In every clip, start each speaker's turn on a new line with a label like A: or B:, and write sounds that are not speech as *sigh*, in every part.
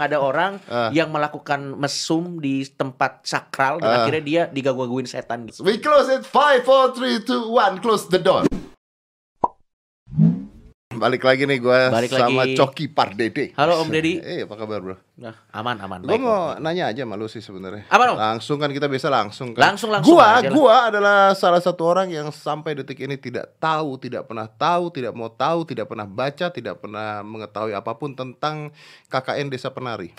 A: ada orang
B: Ah.
A: yang melakukan mesum di tempat sakral dan
B: Ah.
A: akhirnya dia diganggu-gangguin setan gitu.
B: We close it. Five, four, three, two, one. Close the door. Balik lagi nih gue
A: Balik
B: sama
A: lagi.
B: Coki Pardede.
A: Halo, Om Deddy.
B: Eh, apa kabar bro?
A: Nah, aman aman.
B: Gue mau nanya aja sama lu sih sebenarnya.
A: Apa, Om?
B: Langsung kan kita biasa langsung kan.
A: Langsung, langsung
B: Gua,
A: aja lah.
B: gua adalah salah satu orang yang sampai detik ini tidak tahu, tidak pernah tahu, tidak mau tahu, tidak pernah baca, tidak pernah mengetahui apa pun tentang KKN Desa Penari. *laughs*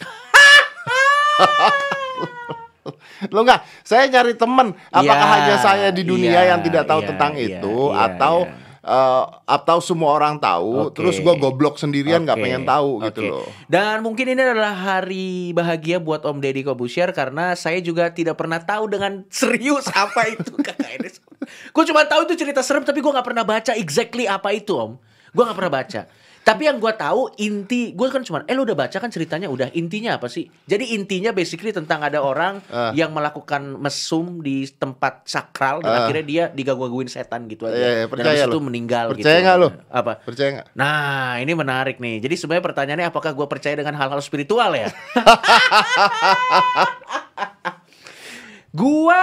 B: Lo enggak, saya nyari temen Apakah
A: Ya,
B: hanya saya di dunia
A: iya,
B: yang tidak tahu
A: iya,
B: tentang
A: iya,
B: itu
A: iya,
B: Atau
A: iya.
B: Eh, atau semua orang tahu
A: Oke.
B: Terus gua goblok sendirian nggak
A: Oke,
B: pengen tahu gitu
A: oke.
B: loh
A: Dan mungkin ini adalah hari bahagia buat Om Deddy Kobusier karena saya juga tidak pernah tahu dengan serius *laughs* apa itu KKN. gue cuma tahu itu cerita serem tapi gue nggak pernah baca exactly apa itu Om. Gue nggak pernah baca. Tapi yang gue tahu inti gue kan cuma eh lu udah baca kan ceritanya udah intinya apa sih? Jadi intinya basically tentang ada orang
B: Ah.
A: yang melakukan mesum di tempat sakral dan
B: Ah.
A: akhirnya dia diganggu-gangguin setan gitu aja.
B: Iya,
A: dan
B: percaya
A: habis itu meninggal
B: Percaya
A: gitu.
B: nggak lu?
A: Apa?
B: Percaya nggak?
A: Nah, ini menarik nih. Jadi sebenarnya pertanyaannya apakah gue percaya dengan hal-hal spiritual ya? *laughs* gua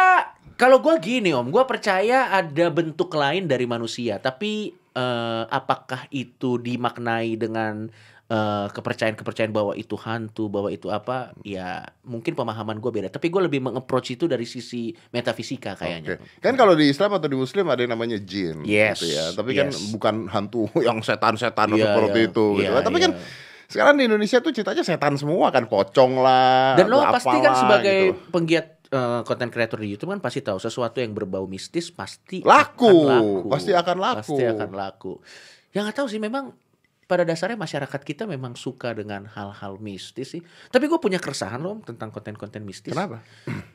A: kalau gua gini om, gua percaya ada bentuk lain dari manusia. Tapi eh, apakah itu dimaknai dengan eh, kepercayaan-kepercayaan bahwa itu hantu, bahwa itu apa? Ya mungkin pemahaman gue beda. Tapi gue lebih mengapproach itu dari sisi metafisika kayaknya.
B: Oke. Kan kalau di Islam atau di Muslim ada yang namanya jin
A: Yes,
B: gitu ya. Tapi kan
A: yes.
B: bukan hantu *laughs* yang setan-setan
A: Iya,
B: seperti
A: iya,
B: itu gitu.
A: iya,
B: Tapi
A: iya.
B: kan sekarang di Indonesia tuh ceritanya setan semua kan pocong lah.
A: Dan lo pasti kan sebagai
B: gitu.
A: penggiat konten creator di YouTube kan pasti tahu sesuatu yang berbau mistis pasti
B: Laku.
A: akan laku.
B: Pasti akan laku.
A: Pasti akan laku. Yang nggak tahu sih memang pada dasarnya masyarakat kita memang suka dengan hal-hal mistis sih. Tapi gue punya keresahan loh tentang konten-konten mistis.
B: Kenapa?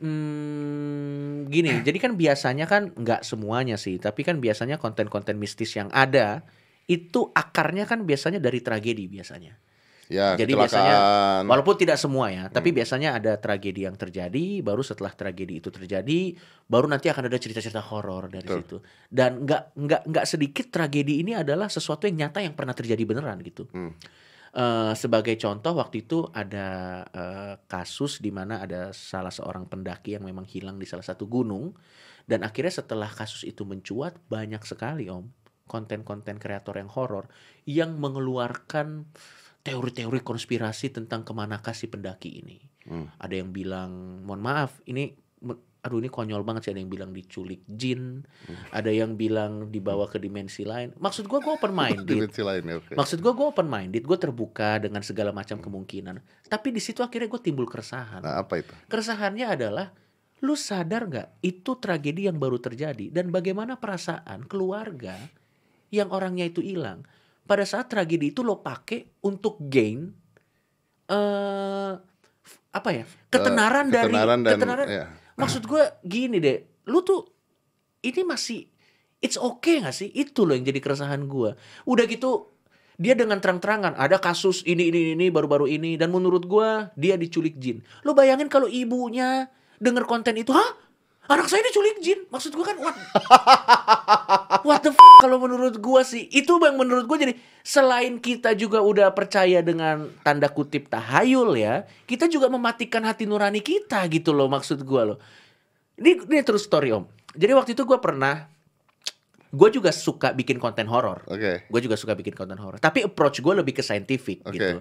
A: Hmm, gini, *clears throat* jadi kan biasanya kan nggak semuanya sih, tapi kan biasanya konten-konten mistis yang ada itu akarnya kan biasanya dari tragedi biasanya.
B: Ya,
A: Jadi
B: kecelakaan.
A: biasanya walaupun tidak semua ya, tapi biasanya ada tragedi yang terjadi, baru setelah tragedi itu terjadi, baru nanti akan ada cerita-cerita horor dari
B: Betul.
A: situ. Dan nggak nggak nggak sedikit tragedi ini adalah sesuatu yang nyata yang pernah terjadi beneran gitu.
B: Hmm.
A: Eh, sebagai contoh waktu itu ada eh, kasus di mana ada salah seorang pendaki yang memang hilang di salah satu gunung dan akhirnya setelah kasus itu mencuat banyak sekali om konten-konten kreator yang horor yang mengeluarkan teori-teori konspirasi tentang ke manakah si pendaki ini.
B: Hmm.
A: Ada yang bilang, mohon maaf, ini aduh ini konyol banget sih ada yang bilang diculik jin, ada yang bilang dibawa ke dimensi lain. Maksud gua gua open minded. *laughs*
B: Dimensi lain ya, oke.
A: Maksud gue gue open minded, gue terbuka dengan segala macam kemungkinan. Tapi di situ akhirnya gue timbul keresahan.
B: Nah, apa itu?
A: Keresahannya adalah lu sadar nggak itu tragedi yang baru terjadi dan bagaimana perasaan keluarga yang orangnya itu hilang pada saat tragedi itu lo pakai untuk gain eh apa ya ketenaran, dari
B: ketenaran dan
A: ketenaran.
B: ya.
A: maksud gue gini deh lu tuh ini masih it's okay gak sih? Itu loh yang jadi keresahan gue udah gitu dia dengan terang-terangan ada kasus ini ini ini baru-baru ini dan menurut gue dia diculik jin. Lo bayangin kalau ibunya denger konten itu hah anak saya diculik jin. Maksud gue kan what? *laughs* What the f kalau menurut gue sih itu yang menurut gue jadi selain kita juga udah percaya dengan tanda kutip tahayul ya kita juga mematikan hati nurani kita gitu loh maksud gue loh. Ini ini terus story om. Jadi waktu itu gue pernah gue juga suka bikin konten horor.
B: Oke.
A: gue juga suka bikin konten horor. Tapi approach gue lebih ke scientific
B: Oke.
A: gitu.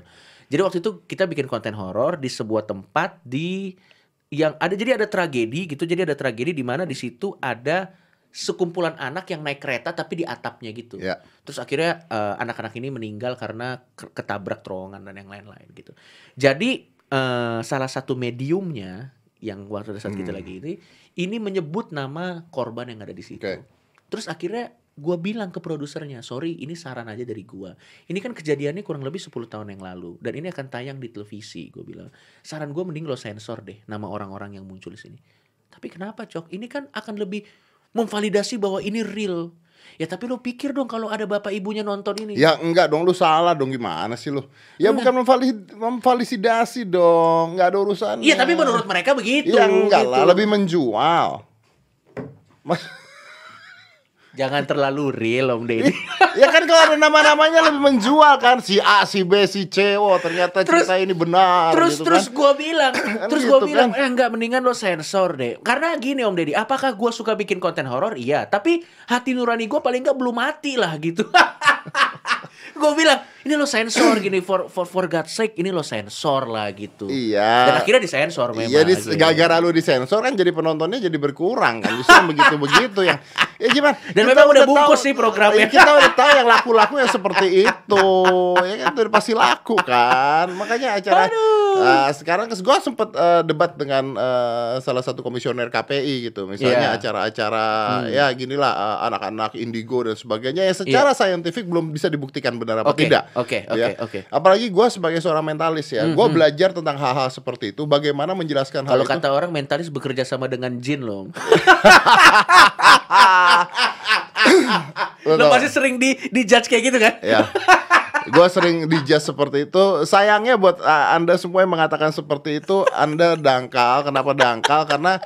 A: Jadi waktu itu kita bikin konten horor di sebuah tempat di yang ada jadi ada tragedi gitu jadi ada tragedi di mana di situ ada sekumpulan anak yang naik kereta tapi di atapnya gitu
B: Ya.
A: terus akhirnya eh, anak-anak ini meninggal karena ke- ketabrak terowongan dan yang lain-lain gitu jadi eh, salah satu mediumnya yang waktu saat kita
B: Hmm.
A: lagi ini ini menyebut nama korban yang ada di situ
B: Oke.
A: Terus akhirnya gua bilang ke produsernya, sorry ini saran aja dari gua. Ini kan kejadiannya kurang lebih 10 tahun yang lalu dan ini akan tayang di televisi. Gue bilang, saran gua mending lo sensor deh nama orang-orang yang muncul di sini. Tapi kenapa cok? Ini kan akan lebih memvalidasi bahwa ini real. Ya tapi lo pikir dong kalau ada bapak ibunya nonton ini.
B: Ya enggak dong lu salah dong gimana sih lu? Ya
A: Enggak.
B: bukan memvalid memvalidasi dong, enggak ada urusannya.
A: Iya tapi menurut mereka begitu.
B: Ya enggak
A: gitu.
B: lah, lebih menjual.
A: Jangan terlalu real om Deddy.
B: ya kan kalau ada nama-namanya lebih menjual kan si A, si B, si C. Oh ternyata
A: Terus-
B: cerita ini benar.
A: terus
B: gitu
A: terus
B: kan.
A: gue bilang terus gue
B: gitu
A: bilang
B: kan.
A: eh enggak mendingan lo sensor deh karena gini om deddy apakah gue suka bikin konten horor iya tapi hati nurani gue paling enggak belum mati lah gitu *laughs* gue bilang ini lo sensor gini for for for God's sake ini lo sensor lah gitu
B: Iya.
A: dan akhirnya disensor memang
B: Iya, di,
A: gitu.
B: gara-gara lu disensor kan jadi penontonnya jadi berkurang kan. Justru begitu-begitu yang ya gimana?
A: Dan
B: Kita
A: memang udah
B: tahu-
A: bungkus sih programnya.
B: Iya, Kita udah tahu yang laku-laku yang seperti itu. Ya kan udah pasti laku kan. Makanya acara Uh, sekarang gue sempet uh, debat dengan uh, salah satu komisioner KPI gitu. Misalnya
A: Iya.
B: acara-acara ya ginilah uh, anak-anak indigo dan sebagainya yang secara saintifik belum bisa dibuktikan benar apa
A: Oke,
B: tidak.
A: oke, oke,
B: Ya.
A: oke.
B: Apalagi gue sebagai seorang mentalis ya, gue belajar tentang hal-hal seperti itu, bagaimana menjelaskan hal
A: kalau
B: itu.
A: kata orang mentalis bekerja sama dengan jin loh *laughs* lo pasti sering di di judge kayak gitu kan
B: ya. Gue sering dijudge seperti itu. Sayangnya buat uh, anda semua yang mengatakan seperti itu, anda dangkal. Kenapa dangkal? Karena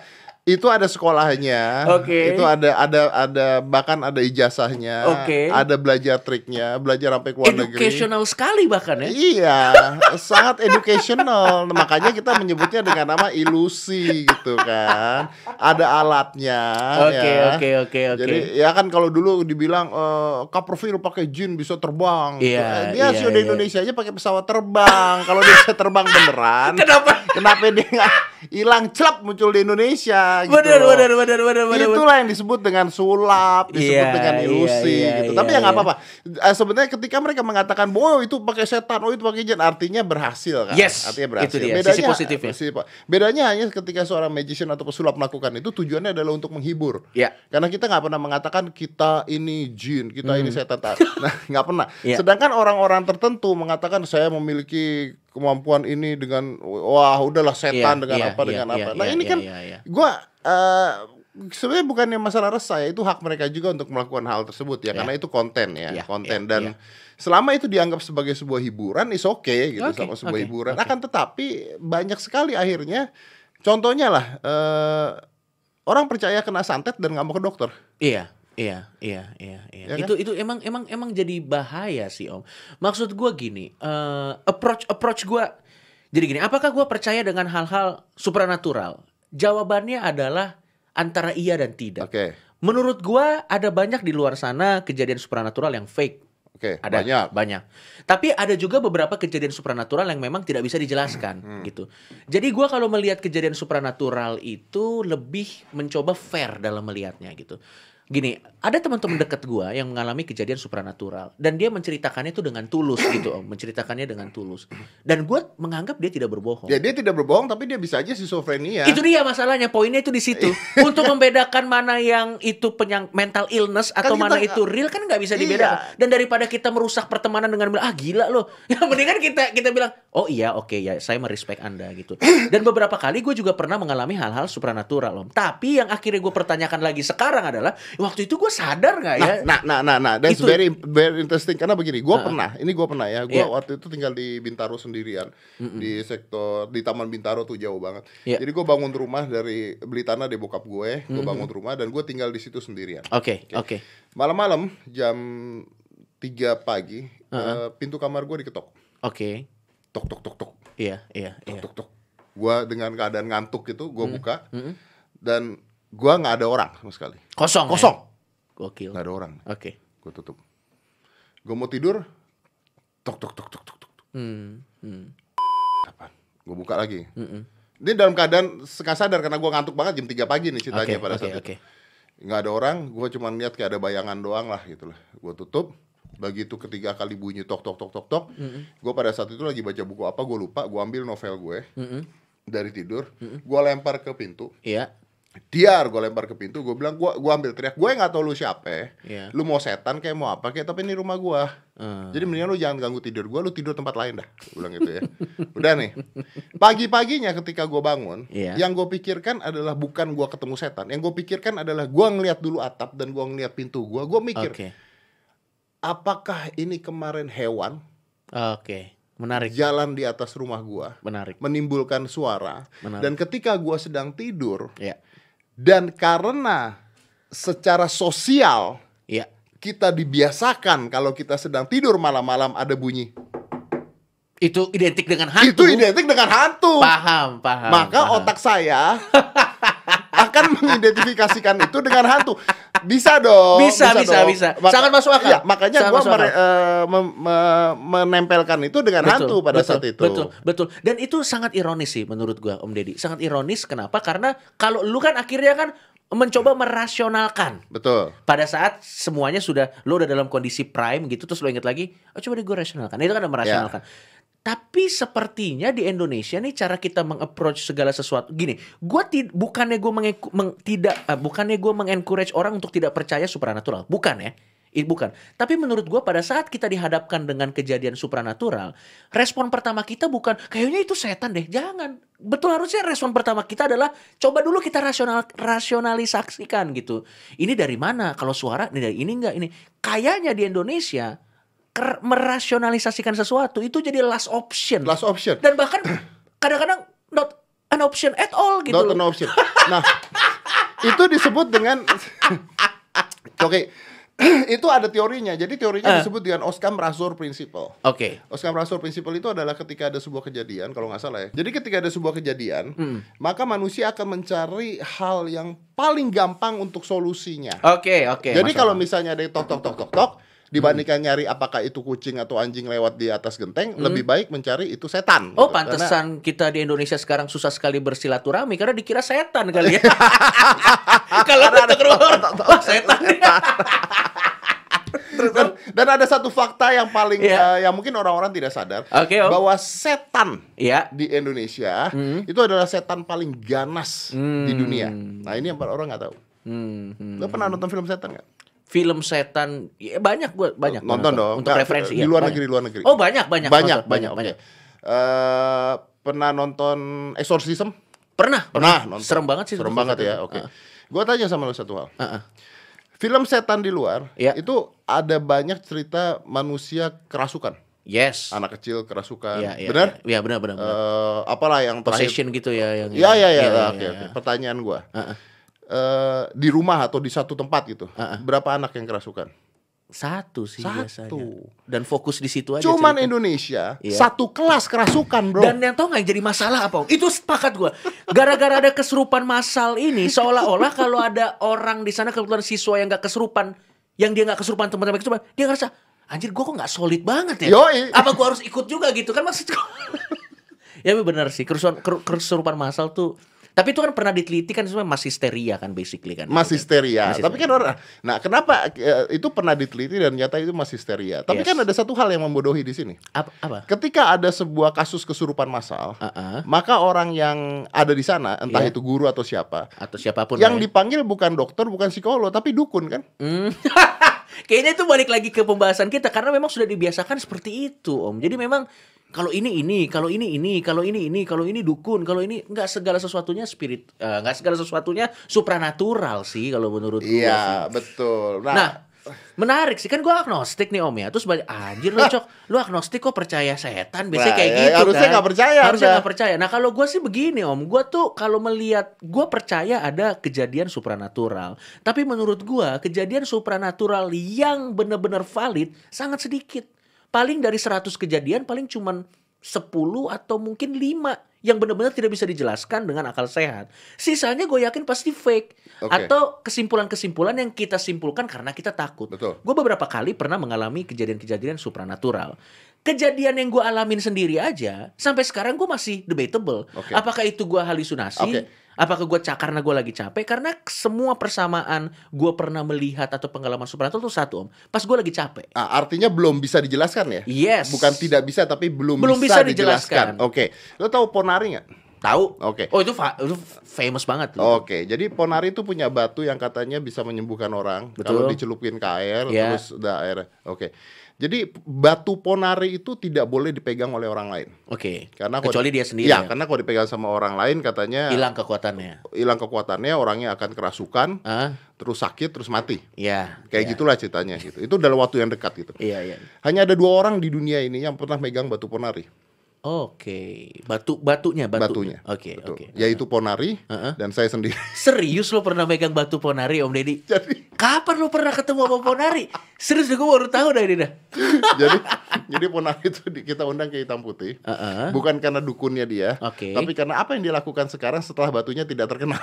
B: itu ada sekolahnya,
A: Oke.
B: itu ada ada ada bahkan ada ijazahnya,
A: Oke.
B: ada belajar triknya, belajar sampai ke luar negeri.
A: educational sekali bahkan ya
B: Iya, sangat educational. Makanya kita menyebutnya dengan nama ilusi gitu kan. Ada alatnya.
A: Oke,
B: ya.
A: oke, oke, oke.
B: Jadi ya kan kalau dulu dibilang eh kaprofil pakai jin bisa terbang.
A: Iya,
B: Eh, dia udah
A: iya.
B: Indonesia aja pakai pesawat terbang. kalau dia bisa terbang beneran, *laughs*
A: Kenapa?
B: kenapa dia nggak hilang celap muncul di Indonesia? Gitu
A: Bener, bener, bener, bener, bener,
B: Itulah yang disebut dengan sulap, disebut
A: Iya,
B: dengan ilusi
A: iya, iya,
B: gitu.
A: iya,
B: Tapi ya nggak
A: iya.
B: apa-apa. Eh, sebenarnya ketika mereka mengatakan, "Oh, itu pakai setan, oh itu pakai jin," artinya berhasil kan?
A: Yes,
B: artinya berhasil.
A: itu dia, sisi positifnya.
B: sisi po- bedanya hanya ketika seorang magician atau pesulap melakukan itu tujuannya adalah untuk menghibur.
A: Ya.
B: Karena kita nggak pernah mengatakan kita ini jin, kita ini setan. *laughs* Nah, nggak pernah.
A: Hmm. Iya.
B: Sedangkan orang-orang tertentu mengatakan saya memiliki kemampuan ini dengan wah udahlah setan
A: Iya,
B: dengan
A: iya,
B: apa
A: iya,
B: dengan
A: iya,
B: apa. Nah,
A: iya,
B: ini
A: iya,
B: kan
A: iya, iya.
B: gua eh, sebenarnya bukannya masalah resah ya, itu hak mereka juga untuk melakukan hal tersebut ya,
A: Iya.
B: karena itu konten ya,
A: Iya,
B: konten
A: iya,
B: dan
A: iya.
B: selama itu dianggap sebagai sebuah hiburan is oke gitu
A: Oke,
B: sama sebuah
A: oke,
B: hiburan.
A: oke.
B: Akan tetapi banyak sekali akhirnya contohnya lah eh, orang percaya kena santet dan nggak mau ke dokter.
A: Iya, iya, iya, iya, iya.
B: Ya kan?
A: Itu itu emang emang emang jadi bahaya sih om. Maksud gua gini, eh, approach approach gua jadi gini. Apakah gua percaya dengan hal-hal supranatural? Jawabannya adalah antara iya dan tidak.
B: Oke.
A: Menurut gua ada banyak di luar sana kejadian supranatural yang fake.
B: Oke,
A: Ada
B: banyak.
A: banyak. Tapi ada juga beberapa kejadian supranatural yang memang tidak bisa dijelaskan
B: Hmm,
A: gitu. Jadi gua kalau melihat kejadian supranatural itu lebih mencoba fair dalam melihatnya gitu. Gini, ada teman-teman dekat gua yang mengalami kejadian supranatural dan dia menceritakannya itu dengan tulus gitu, Om, menceritakannya dengan tulus. Dan gua menganggap dia tidak berbohong.
B: Ya dia tidak berbohong tapi dia bisa aja schizophrenia.
A: Itu dia masalahnya, poinnya itu di situ. *laughs* Untuk membedakan mana yang itu penyang mental illness atau
B: Kan kita
A: mana itu real kan nggak bisa
B: Iya.
A: dibedakan. Dan daripada kita merusak pertemanan dengan bilang ah gila loh, *laughs* ya mendingan kita kita bilang oh iya oke ya saya merespek anda gitu. *clears throat* Dan beberapa kali gue juga pernah mengalami hal-hal supranatural om. Tapi yang akhirnya gue pertanyakan lagi sekarang adalah waktu itu gue sadar nggak ya?
B: Nah, nah, nah, nah, that's
A: Itu-
B: very very interesting karena begini, gue
A: Heeh.
B: pernah, ini gue pernah ya, gue
A: Iya.
B: waktu itu tinggal di Bintaro sendirian, di sektor di Taman Bintaro tuh jauh banget.
A: Iya.
B: Jadi gue bangun rumah dari beli tanah di bokap gue, gue bangun rumah dan gue tinggal di situ sendirian.
A: Oke oke.
B: Malam-malam jam 3 pagi, eh, pintu kamar gue diketok,
A: Oke.
B: tok tok tok tok,
A: Iya iya
B: tok
A: iya.
B: tok tok. Gue dengan keadaan ngantuk gitu, gue buka
A: Mm-mm.
B: dan gue nggak ada orang sama sekali,
A: Kosong. ya?
B: kosong,
A: Gokil.
B: nggak ada orang.
A: Oke.
B: gue tutup gue mau tidur tok tok tok tok tok tok
A: Hmm. Hmm.
B: kapan gue buka lagi
A: Mm-mm.
B: ini dalam keadaan setengah sadar karena gue ngantuk banget jam 3 pagi nih ceritanya
A: Oke
B: pada
A: oke
B: saat
A: oke.
B: itu nggak ada orang gue cuma lihat kayak ada bayangan doang lah gitu lah gue tutup begitu ketiga kali bunyi tok tok tok tok tok gue pada saat itu lagi baca buku apa gue lupa gue ambil novel gue
A: Mm-mm.
B: dari tidur gue lempar ke pintu
A: Iya.
B: Diar gue lempar ke pintu gue bilang gue gua ambil teriak gue nggak tahu lu siapa
A: Iya.
B: lu mau setan kayak mau apa kayak tapi ini rumah gue
A: Hmm.
B: jadi mendingan lu jangan ganggu tidur gue lu tidur tempat lain dah Gua bilang gitu ya udah nih pagi paginya ketika gue bangun
A: Iya.
B: yang gue pikirkan adalah bukan gue ketemu setan yang gue pikirkan adalah gue ngeliat dulu atap dan gue ngeliat pintu gue gue mikir
A: Oke.
B: apakah ini kemarin hewan
A: Oke. Menarik.
B: jalan di atas rumah gue
A: Menarik.
B: menimbulkan suara
A: Menarik.
B: dan ketika gue sedang tidur
A: Ya.
B: Dan karena secara sosial
A: Ya.
B: kita dibiasakan kalau kita sedang tidur malam-malam ada bunyi.
A: Itu identik dengan hantu.
B: Itu identik dengan hantu.
A: Paham, paham.
B: Maka
A: paham.
B: otak saya *laughs* akan mengidentifikasikan itu dengan hantu. Bisa dong.
A: Bisa, bisa,
B: dong.
A: bisa. Sangat masuk akal.
B: Iya, makanya mere-
A: akal.
B: eh, me- menempelkan itu dengan hantu pada
A: betul,
B: saat itu.
A: Betul, betul. Dan itu sangat ironis sih menurut gua, Om Deddy. Sangat ironis kenapa? Karena kalau lu kan akhirnya kan mencoba merasionalkan
B: Betul.
A: pada saat semuanya sudah lo udah dalam kondisi prime gitu terus lo inget lagi oh coba deh gue rasionalkan itu kan ada merasionalkan tapi sepertinya di Indonesia nih cara kita mengapproach segala sesuatu. Gini gue ti- bukannya gue mengeku- meng- tidak eh, bukannya gue mengencourage orang untuk tidak percaya supranatural. Bukan ya. I- bukan. Tapi menurut gue pada saat kita dihadapkan dengan kejadian supranatural respon pertama kita bukan kayaknya itu setan deh. Jangan. Betul harusnya respon pertama kita adalah coba dulu kita rasional rasionalisasikan gitu. Ini dari mana? Kalau suara ini dari ini enggak ini. Kayaknya di Indonesia merasionalisasikan sesuatu itu jadi last option
B: Last option.
A: dan bahkan kadang-kadang not an option at all gitu
B: Not
A: loh.
B: an option. Nah, itu disebut dengan *laughs* Oke. itu ada teorinya. Jadi teorinya
A: Eh.
B: disebut dengan Oskam-Razor Principle.
A: Oke.
B: Oskam-Razor Principle itu adalah ketika ada sebuah kejadian, kalau nggak salah ya. Jadi ketika ada sebuah kejadian,
A: Hmm.
B: maka manusia akan mencari hal yang paling gampang untuk solusinya.
A: Oke, oke.
B: Jadi
A: masuk
B: kalau misalnya ada tok tok tok tok tok, dibandingkan nyari apakah itu kucing atau anjing lewat di atas genteng, lebih baik mencari itu setan.
A: Hmm. Oh,
B: gitu. Karena-
A: pantesan kita di Indonesia sekarang susah sekali bersilaturahmi karena dikira setan kali ya. *laughs* Kalau ada keluar, wah setan. *laughs*
B: dan, dan ada satu fakta yang paling
A: Iya.
B: eh, yang mungkin orang-orang tidak sadar
A: Oke, Om.
B: bahwa setan
A: Iya.
B: di Indonesia itu adalah setan paling ganas di dunia. Nah ini yang orang nggak tahu.
A: Hmm, hmm.
B: Lo pernah nonton film setan nggak?
A: Film setan ya, banyak gua banyak
B: Nonton dong.
A: untuk
B: Nggak,
A: referensi
B: di
A: ya,
B: luar
A: banyak.
B: negeri, luar negeri.
A: Oh, banyak banyak
B: banyak,
A: nonton,
B: banyak,
A: banyak.
B: Oke. Eh, pernah nonton Exorcism?
A: Pernah,
B: Pernah nonton.
A: Serem banget sih.
B: Serem banget ya. Oke.
A: Ah,
B: Gua tanya sama lo satu hal.
A: ah, ah.
B: Film setan di luar
A: Iya.
B: itu ada banyak cerita manusia kerasukan,
A: Yes.
B: anak kecil kerasukan.
A: Iya, iya,
B: Benar?
A: Iya, benar benar. benar.
B: Eh, apalah yang terakhir?
A: Possession gitu ya yang
B: Iya iya iya. Oke oke. Pertanyaan gua.
A: Ah, ah.
B: Eh, di rumah atau di satu tempat gitu,
A: Ah, ah.
B: berapa anak yang kerasukan?
A: Satu sih
B: Satu.
A: biasanya. Dan fokus di situ aja.
B: Cuman
A: cerita.
B: Indonesia
A: Iya.
B: satu kelas kerasukan, bro.
A: Dan yang tau gak yang jadi masalah apa? Itu sepakat gua. Gara-gara ada keserupan massal ini, seolah-olah kalau ada orang di sana kebetulan siswa yang gak keserupan, yang dia gak keserupan teman-teman keserupan, dia ngerasa anjir gua kok gak solid banget ya?
B: Yoi.
A: Apa gua harus ikut juga gitu kan maksud gua. *laughs* ya benar sih kerusuhan ker- keserupan massal tuh. Tapi itu kan pernah diteliti kan sebenarnya masih histeria kan basically kan.
B: masih histeria.
A: Masih
B: Tapi kan orang, nah kenapa eh, itu pernah diteliti dan nyata itu masih histeria. Tapi
A: Yes.
B: kan ada satu hal yang membodohi di sini.
A: apa? apa?
B: Ketika ada sebuah kasus kesurupan massal,
A: Ah, ah.
B: maka orang yang ada di sana, entah
A: Iya.
B: itu guru atau siapa,
A: Atau siapa
B: pun
A: yang ya.
B: dipanggil bukan dokter, bukan psikolog, tapi dukun kan?
A: Hmm. *laughs* Kayaknya itu balik lagi ke pembahasan kita karena memang sudah dibiasakan seperti itu, Om. Jadi memang kalau ini ini, kalau ini ini, kalau ini ini, kalau ini dukun, kalau ini nggak segala sesuatunya spirit, eh, nggak segala sesuatunya supranatural sih kalau menurut gua
B: Iya,
A: sih.
B: betul.
A: Nah,
B: Nah,
A: menarik sih kan gua agnostik nih Om ya. Terus banyak anjir lu *laughs* cok, lu agnostik kok percaya setan? Biasanya
B: Nah,
A: kayak
B: ya,
A: gitu
B: harusnya
A: kan.
B: nggak percaya
A: Harusnya nggak percaya. Nah, kalau gua sih begini Om, gua tuh kalau melihat gua percaya ada kejadian supranatural. Tapi menurut gua kejadian supranatural yang benar-benar valid sangat sedikit. Paling dari 100 kejadian paling cuman 10 atau mungkin 5 yang benar-benar tidak bisa dijelaskan dengan akal sehat. Sisanya gue yakin pasti fake
B: Oke.
A: atau kesimpulan-kesimpulan yang kita simpulkan karena kita takut.
B: Betul.
A: Gue beberapa kali pernah mengalami kejadian-kejadian supranatural. Kejadian yang gue alamin sendiri aja, sampai sekarang gue masih debatable.
B: Oke.
A: Apakah itu gue halusinasi?
B: Oke.
A: Apakah gue cak karena gue lagi capek? Karena semua persamaan gue pernah melihat atau pengalaman supranatural itu satu om. Pas gue lagi capek.
B: ah, artinya belum bisa dijelaskan ya?
A: Yes.
B: Bukan tidak bisa, tapi belum,
A: Belum
B: bisa,
A: bisa
B: dijelaskan.
A: dijelaskan.
B: Oke, lo tahu ponari nggak?
A: Tahu?
B: Oke.
A: Oh itu, fa- itu famous banget.
B: Oke, jadi ponari itu punya batu yang katanya bisa menyembuhkan orang kalau
A: Betul.
B: dicelupin ke air
A: Iya.
B: terus udah air. Oke. Jadi batu ponari itu tidak boleh dipegang oleh orang lain.
A: Oke.
B: Karena kalau
A: Kecuali
B: di-
A: dia sendiri.
B: Ya,
A: ya.
B: karena kalau dipegang sama orang lain katanya
A: Hilang kekuatannya.
B: hilang kekuatannya, orangnya akan kerasukan,
A: Ah,
B: terus sakit, terus mati.
A: ya.
B: Kayak
A: ya.
B: gitulah ceritanya gitu. Itu dalam waktu yang dekat gitu.
A: Iya, iya.
B: Hanya ada dua orang di dunia ini yang pernah megang batu ponari.
A: Oke, batu batunya batu.
B: batunya.
A: Oke,
B: Betul.
A: oke.
B: Yaitu Ponari
A: Heeh.
B: dan saya sendiri. *laughs*
A: Serius lo pernah megang batu Ponari Om Deddy?
B: jadi
A: Kapan lo pernah ketemu sama Ponari? Serius gue baru tahu dah ini dah. *laughs*
B: jadi jadi Ponari itu kita undang ke hitam putih.
A: Heeh.
B: Bukan karena dukunnya dia,
A: Oke.
B: tapi karena apa yang dia lakukan sekarang setelah batunya tidak terkenal.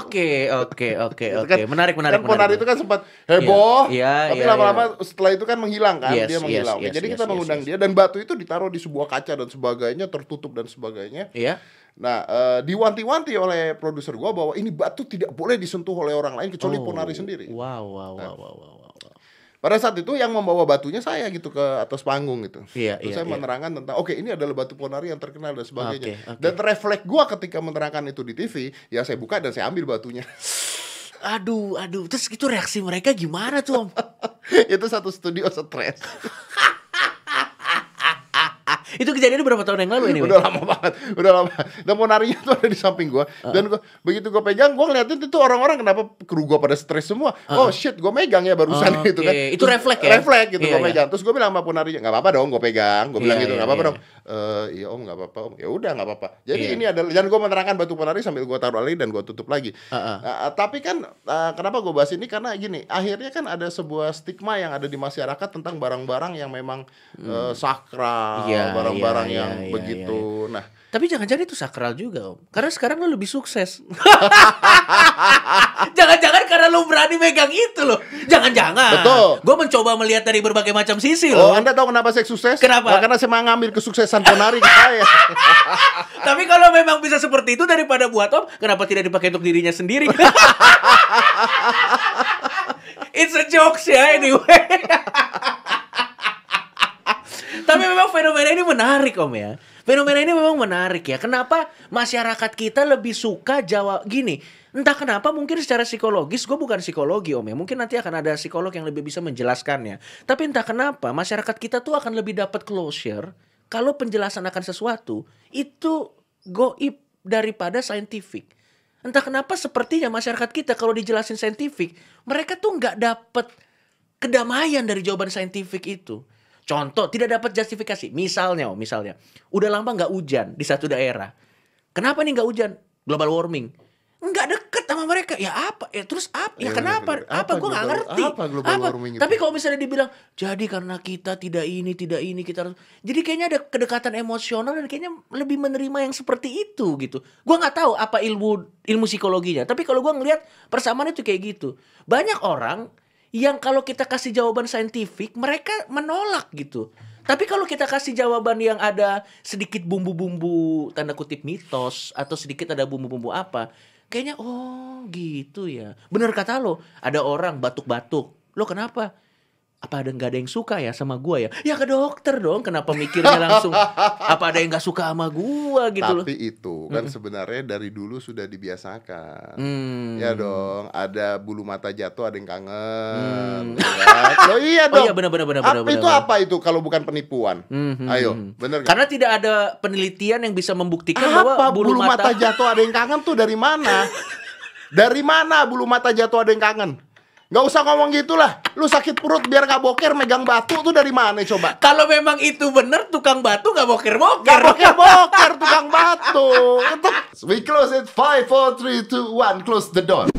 A: Oke, oke, oke, oke.
B: kan-
A: Menarik, menarik,
B: kan Ponari
A: menarik.
B: itu kan sempat heboh,
A: Iya,
B: tapi
A: iya,
B: lama-lama setelah itu kan menghilang kan,
A: Yes,
B: dia menghilang.
A: yes, yes,
B: Jadi
A: yes,
B: kita
A: yes,
B: mengundang
A: yes.
B: dia dan batu itu ditaruh di sebuah kaca dan sebagainya, tertutup dan sebagainya.
A: Iya.
B: Nah, eh, diwanti-wanti oleh produser gua bahwa ini batu tidak boleh disentuh oleh orang lain kecuali
A: Oh,
B: Ponari sendiri.
A: Wow, wow, wow, wow, wow, wow.
B: Pada saat itu yang membawa batunya saya gitu ke atas panggung gitu.
A: Iya,
B: Terus
A: iya,
B: saya
A: iya.
B: menerangkan tentang oke ini adalah batu Ponari yang terkenal dan sebagainya.
A: Oke, oke.
B: Dan refleks gua ketika menerangkan itu di TV, ya saya buka dan saya ambil batunya. *laughs*
A: Aduh, aduh. Terus itu reaksi mereka gimana tuh, Om? *laughs*
B: itu satu studio stres. *laughs*
A: itu kejadian berapa tahun yang lalu ini?
B: udah lama banget, udah lama. Dan Ponarinya tuh ada di samping gua. Dan gua begitu gua pegang, gua ngeliatin itu orang-orang kenapa kru gua pada stres semua. Oh shit, gua megang ya barusan
A: Oh, *laughs*
B: gitu kan.
A: Itu refleks ya?
B: Refleks gitu
A: Iya,
B: gua
A: iya.
B: megang. Terus gua bilang sama Ponarinya, nggak apa-apa dong, gua pegang. Gua bilang
A: Iya,
B: gitu,
A: iya,
B: nggak apa-apa
A: iya.
B: dong. Eh, iya om, nggak apa-apa om. Ya udah nggak apa-apa. Jadi
A: Iya.
B: ini adalah dan gua menerangkan batu Ponari sambil gua taruh lagi dan gua tutup lagi. Nah, tapi kan eh, kenapa gue bahas ini karena gini, akhirnya kan ada sebuah stigma yang ada di masyarakat tentang barang-barang yang memang eh, sakral,
A: Iya,
B: barang-barang
A: iya,
B: yang
A: iya, iya,
B: begitu. Nah,
A: Tapi jangan-jangan itu sakral juga, Om. Karena sekarang lo lebih sukses. *laughs* Jangan-jangan karena lo berani megang itu loh. Jangan-jangan.
B: Betul.
A: Gue mencoba melihat dari berbagai macam sisi
B: oh
A: loh.
B: Anda tahu kenapa saya sukses?
A: Kenapa?
B: Nah, karena saya mau ngambil kesuksesan Ponari ke saya. *laughs*
A: Tapi kalau memang bisa seperti itu daripada buat Om, kenapa tidak dipakai untuk dirinya sendiri? *laughs* It's a jokes ya anyway. Tapi memang fenomena ini menarik Om ya. Fenomena ini memang menarik ya. Kenapa masyarakat kita lebih suka jawab gini? Entah kenapa mungkin secara psikologis, gue bukan psikologi om ya. Mungkin nanti akan ada psikolog yang lebih bisa menjelaskannya. Tapi entah kenapa masyarakat kita tuh akan lebih dapat closure kalau penjelasan akan sesuatu itu goib daripada scientific. Entah kenapa sepertinya masyarakat kita kalau dijelasin scientific, mereka tuh nggak dapat kedamaian dari jawaban saintifik itu. Contoh, tidak dapat justifikasi. Misalnya, oh, misalnya, udah lama nggak hujan di satu daerah. Kenapa nih nggak hujan? Global warming. Nggak deket sama mereka. Ya apa? Ya terus apa? Ya,
B: Ya,
A: kenapa? Apa?
B: Apa
A: Gue nggak ngerti.
B: apa global warming itu?
A: Tapi kalau misalnya dibilang, jadi karena kita tidak ini, tidak ini, kita harus... Jadi kayaknya ada kedekatan emosional dan kayaknya lebih menerima yang seperti itu gitu. Gua nggak tahu apa ilmu ilmu psikologinya. Tapi kalau gua ngelihat persamaan itu kayak gitu. Banyak orang yang kalau kita kasih jawaban saintifik, mereka menolak gitu. Tapi kalau kita kasih jawaban yang ada sedikit bumbu-bumbu tanda kutip mitos atau sedikit ada bumbu-bumbu apa, kayaknya oh gitu ya. Bener kata lo, ada orang batuk-batuk. Lo kenapa? Apa ada nggak ada yang suka ya sama gua ya? Ya ke dokter dong. Kenapa mikirnya langsung? Apa ada yang nggak suka sama gua gitu loh?
B: Tapi itu kan sebenarnya dari dulu sudah dibiasakan.
A: Hmm.
B: Ya dong, ada bulu mata jatuh, ada yang kangen.
A: Hmm.
B: ya kan? Loh iya *laughs*
A: Oh
B: dong.
A: iya benar benar benar
B: apa
A: benar.
B: itu
A: benar.
B: apa itu kalau bukan penipuan?
A: Hmm, hmm,
B: Ayo,
A: hmm.
B: bener nggak?
A: Karena tidak ada penelitian yang bisa membuktikan
B: apa
A: bahwa
B: bulu, mata... jatuh ada yang kangen tuh dari mana? *laughs* dari mana bulu mata jatuh ada yang kangen? Gak usah ngomong gitulah. Lu sakit perut biar gak boker megang batu tuh dari mana coba?
A: Kalau memang itu benar tukang batu nggak boker-boker.
B: Gak boker-boker tukang batu. We close it 5, 4, 3, 2, 1 Close the door